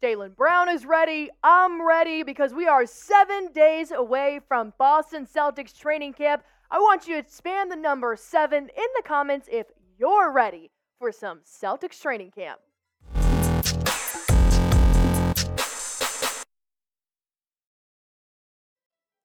Jaylen Brown is ready. I'm ready because we are seven days away from Boston Celtics training camp. I want you to expand the number seven in the comments if you're ready for some Celtics training camp.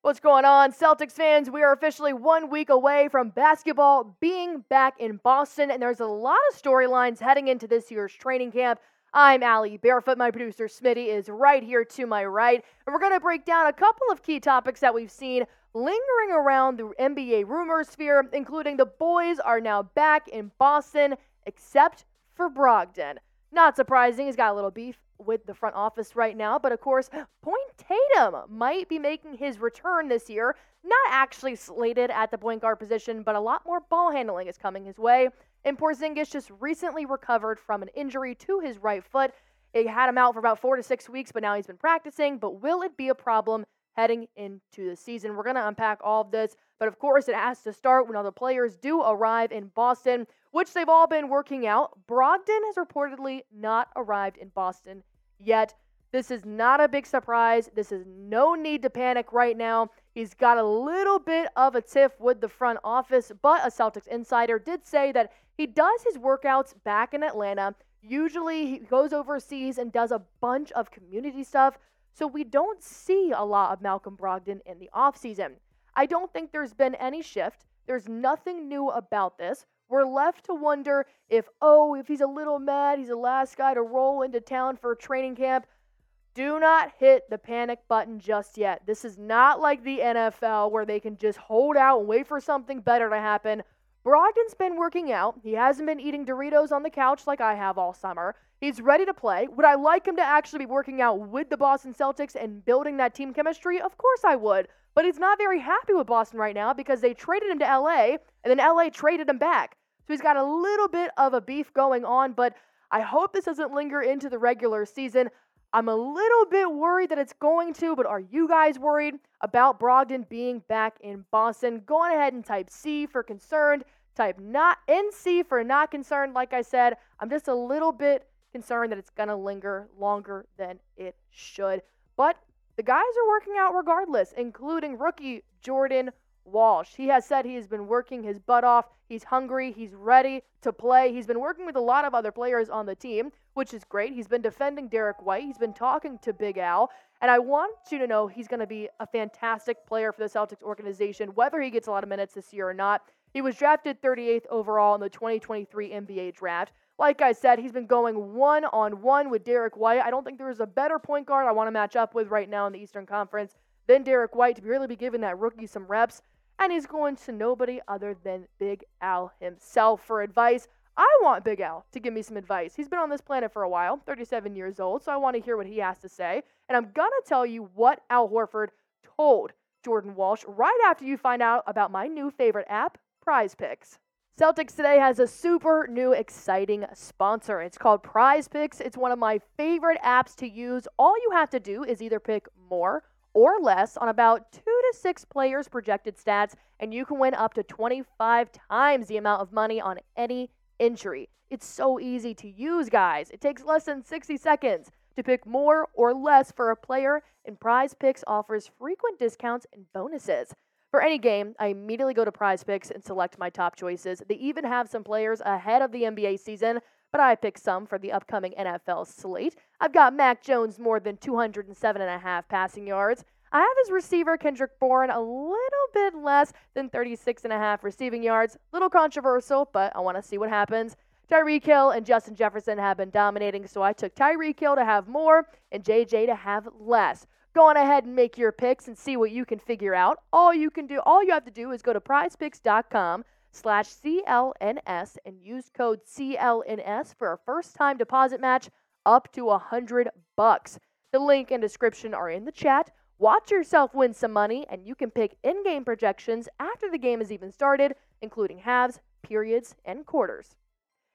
What's going on, Celtics fans? We are officially one week away from basketball being back in Boston, and there's a lot of storylines heading into this year's training camp. I'm Allie Barefoot. My producer Smitty is right here to my right, and we're going to break down a couple of key topics that we've seen lingering around the NBA rumor sphere, including the boys are now back in Boston, except for Brogdon. Not surprising, he's got a little beef with the front office right now. But of course, Point Tatum might be making his return this year. Not actually slated at the point guard position, but a lot more ball handling is coming his way. And Porzingis just recently recovered from an injury to his right foot. It had him out for about four to six weeks, but now he's been practicing. But will it be a problem heading into the season? We're going to unpack all of this. But of course, it has to start when all the players do arrive in Boston, which they've all been working out. Brogdon has reportedly not arrived in Boston yet. This is not a big surprise. This is no need to panic right now. He's got a little bit of a tiff with the front office, but a Celtics insider did say that he does his workouts back in Atlanta. Usually he goes overseas and does a bunch of community stuff, so we don't see a lot of Malcolm Brogdon in the offseason. I don't think there's been any shift. There's nothing new about this. We're left to wonder if, oh, if he's a little mad, he's the last guy to roll into town for training camp. Do not hit the panic button just yet. This is not like the NFL where they can just hold out and wait for something better to happen. Brogdon's been working out. He hasn't been eating Doritos on the couch like I have all summer. He's ready to play. Would I like him to actually be working out with the Boston Celtics and building that team chemistry? Of course I would. But he's not very happy with Boston right now because they traded him to LA and then LA traded him back. So he's got a little bit of a beef going on, but I hope this doesn't linger into the regular season. I'm a little bit worried that it's going to, but are you guys worried about Brogdon being back in Boston? Go on ahead and type C for concerned, type not NC for not concerned. Like I said, I'm just a little bit concerned that it's going to linger longer than it should. But the guys are working out regardless, including rookie Jordan Walsh. He has said he has been working his butt off. He's hungry. He's ready to play. He's been working with a lot of other players on the team, which is great. He's been defending Derrick White. He's been talking to Big Al. And I want you to know he's going to be a fantastic player for the Celtics organization, whether he gets a lot of minutes this year or not. He was drafted 38th overall in the 2023 NBA draft. Like I said, he's been going one on one with Derrick White. I don't think there is a better point guard I want to match up with right now in the Eastern Conference than Derrick White to really be giving that rookie some reps and he's going to nobody other than Big Al himself for advice. I want Big Al to give me some advice. He's been on this planet for a while, 37 years old, so I want to hear what he has to say. And I'm going to tell you what Al Horford told Jordan Walsh right after you find out about my new favorite app, PrizePicks. Celtics today has a super new exciting sponsor. It's called PrizePicks. It's one of my favorite apps to use. All you have to do is either pick more or less on about two to six players' projected stats, and you can win up to 25 times the amount of money on any injury. It's so easy to use, guys. It takes less than 60 seconds to pick more or less for a player, and PrizePicks offers frequent discounts and bonuses. For any game, I immediately go to PrizePicks and select my top choices. They even have some players ahead of the NBA season, but I picked some for the upcoming NFL slate. I've got Mac Jones more than 207 and a half passing yards. I have his receiver Kendrick Bourne a little bit less than 36 and a half receiving yards. Little controversial, but I want to see what happens. Tyreek Hill and Justin Jefferson have been dominating, so I took Tyreek Hill to have more and JJ to have less. Go on ahead and make your picks and see what you can figure out. All you can do, all you have to do is go to prizepicks.com slash CLNS and use code CLNS for a first time deposit match up to a hundred bucks. The link and description are in the chat. Watch yourself win some money, and you can pick in game projections after the game has even started, including halves, periods, and quarters.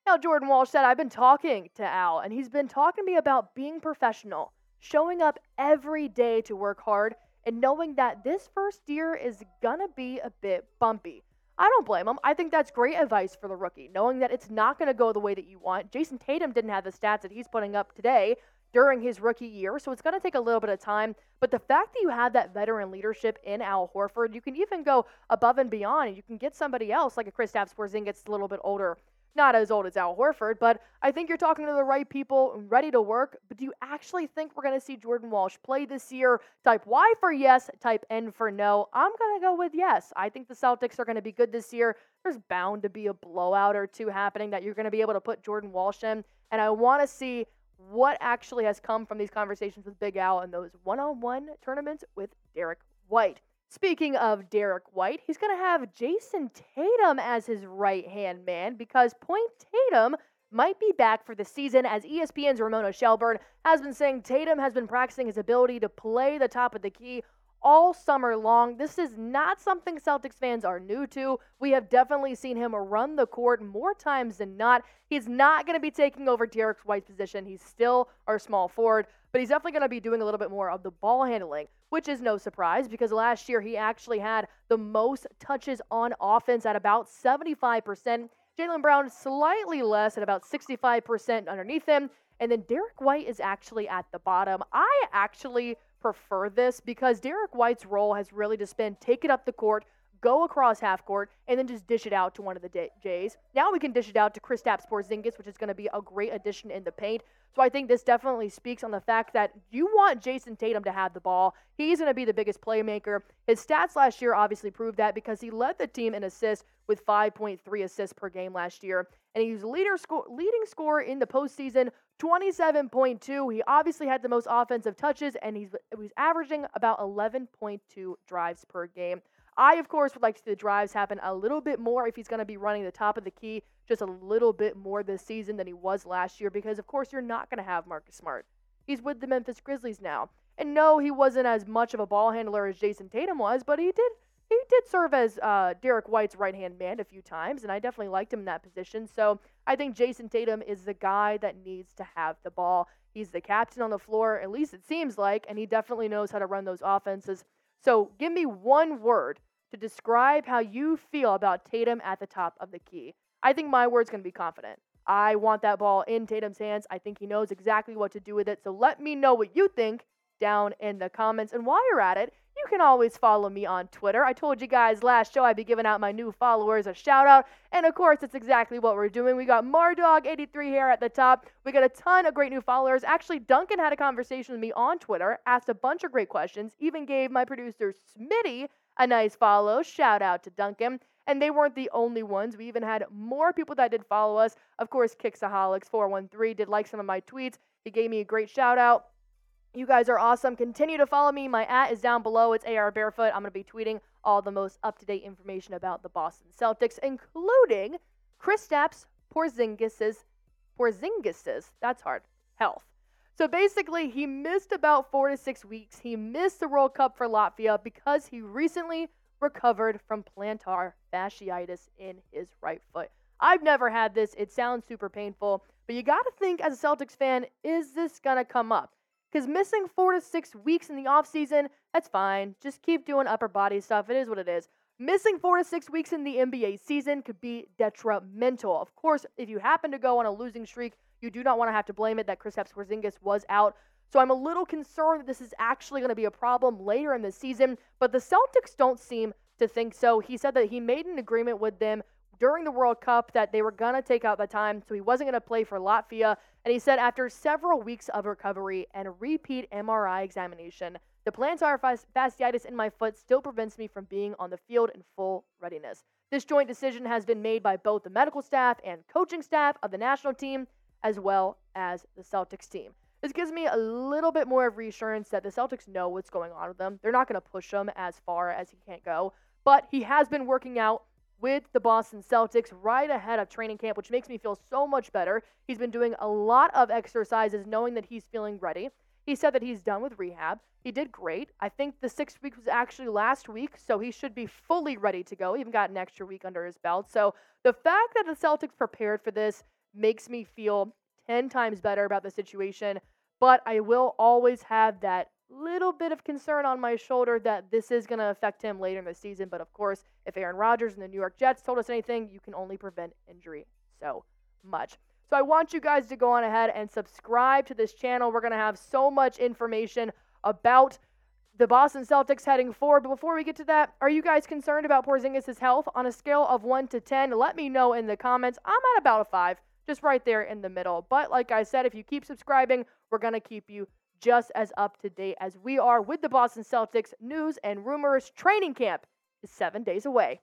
Now, Jordan Walsh said, I've been talking to Al, and he's been talking to me about being professional, showing up every day to work hard, and knowing that this first year is gonna be a bit bumpy. I don't blame him. I think that's great advice for the rookie, knowing that it's not going to go the way that you want. Jayson Tatum didn't have the stats that he's putting up today. during his rookie year, so it's going to take a little bit of time. But the fact that you have that veteran leadership in Al Horford, you can even go above and beyond, and you can get somebody else like a Kristaps Porzingis gets a little bit older not as old as Al Horford, but I think you're talking to the right people, and ready to work. But do you actually think we're going to see Jordan Walsh play this year? Type Y for yes, type N for no. I'm going to go with yes. I think the Celtics are going to be good this year. There's bound to be a blowout or two happening that you're going to be able to put Jordan Walsh in. And I want to see what actually has come from these conversations with Big Al and those one on one tournaments with Derrick White. Speaking of Derrick White, he's going to have Jayson Tatum as his right hand man because Point Tatum might be back for the season as ESPN's Ramona Shelburne has been saying Tatum has been practicing his ability to play the top of the key all summer long. This is not something Celtics fans are new to. We have definitely seen him run the court more times than not. He's not going to be taking over Derrick White's position. He's still our small forward, but he's definitely going to be doing a little bit more of the ball handling, which is no surprise because last year he actually had the most touches on offense at about 75%. Jaylen Brown slightly less at about 65% underneath him. And then Derrick White is actually at the bottom. I actually prefer this because Derrick White's role has really just been take it up the court, go across half court, and then just dish it out to one of the Jays. Now we can dish it out to Kristaps Porzingis, which is going to be a great addition in the paint. So I think this definitely speaks on the fact that you want Jayson Tatum to have the ball. He's going to be the biggest playmaker. His stats last year obviously proved that because he led the team in assists with 5.3 assists per game last year, and he was leader sco- leading scorer in the postseason 27.2. He obviously had the most offensive touches, and he's, he's averaging about 11.2 drives per game. I, of course, would like to see the drives happen a little bit more if he's going to be running the top of the key just a little bit more this season than he was last year, because, of course, you're not going to have Marcus Smart. He's with the Memphis Grizzlies now. And no, he wasn't as much of a ball handler as Jayson Tatum was, but he did he did serve as uh, Derrick White's right hand man a few times, and I definitely liked him in that position. So I think Jayson Tatum is the guy that needs to have the ball. He's the captain on the floor, at least it seems like, and he definitely knows how to run those offenses. So give me one word to describe how you feel about Tatum at the top of the key. I think my word's going to be confident. I want that ball in Tatum's hands. I think he knows exactly what to do with it. So let me know what you think down in the comments. And while you're at it, you can always follow me on Twitter. I told you guys last show I'd be giving out my new followers a shout out. And of course, it's exactly what we're doing. We got Mardog83 here at the top. We got a ton of great new followers. Actually, Duncan had a conversation with me on Twitter, asked a bunch of great questions, even gave my producer Smitty a nice follow. Shout out to Duncan. And they weren't the only ones. We even had more people that did follow us. Of course, Kixaholics413 did like some of my tweets. He gave me a great shout out. You guys are awesome. Continue to follow me. My at is down below. It's AR Barefoot. I'm going to be tweeting all the most up to date information about the Boston Celtics, including Kristaps Porzingis's Porzingis's that's hard health. So basically, he missed about four to six weeks. He missed the World Cup for Latvia because he recently recovered from plantar fasciitis in his right foot. I've never had this. It sounds super painful, but you got to think as a Celtics fan, is this going to come up? Because missing four to six weeks in the offseason, that's fine. Just keep doing upper body stuff. It is what it is. Missing four to six weeks in the NBA season could be detrimental. Of course, if you happen to go on a losing streak, you do not want to have to blame it that Kristaps Porzingis was out. So I'm a little concerned that this is actually going to be a problem later in the season, but the Celtics don't seem to think so. He said that he made an agreement with them during the World Cup that they were going to take out the time, so he wasn't going to play for Latvia. And he said after several weeks of recovery and a repeat MRI examination, the plantar fasciitis in my foot still prevents me from being on the field in full readiness. This joint decision has been made by both the medical staff and coaching staff of the national team, as well as the Celtics team. This gives me a little bit more of reassurance that the Celtics know what's going on with them. They're not going to push him as far as he can't go, but he has been working out with the Boston Celtics right ahead of training camp, which makes me feel so much better. He's been doing a lot of exercises knowing that he's feeling ready. He said that he's done with rehab. He did great. I think the six weeks was actually last week, so he should be fully ready to go. He even got an extra week under his belt. So the fact that the Celtics prepared for this makes me feel 10 times better about the situation. But I will always have that little bit of concern on my shoulder that this is going to affect him later in the season. But of course, if Aaron Rodgers and the New York Jets told us anything, you can only prevent injury so much. So I want you guys to go on ahead and subscribe to this channel. We're going to have so much information about the Boston Celtics heading forward. But before we get to that, are you guys concerned about Porzingis' health? On a scale of 1 to 10, let me know in the comments. I'm at about a 5, just right there in the middle. But like I said, if you keep subscribing, we're going to keep you just as up to date as we are with the Boston Celtics news and rumors. Training camp is seven days away.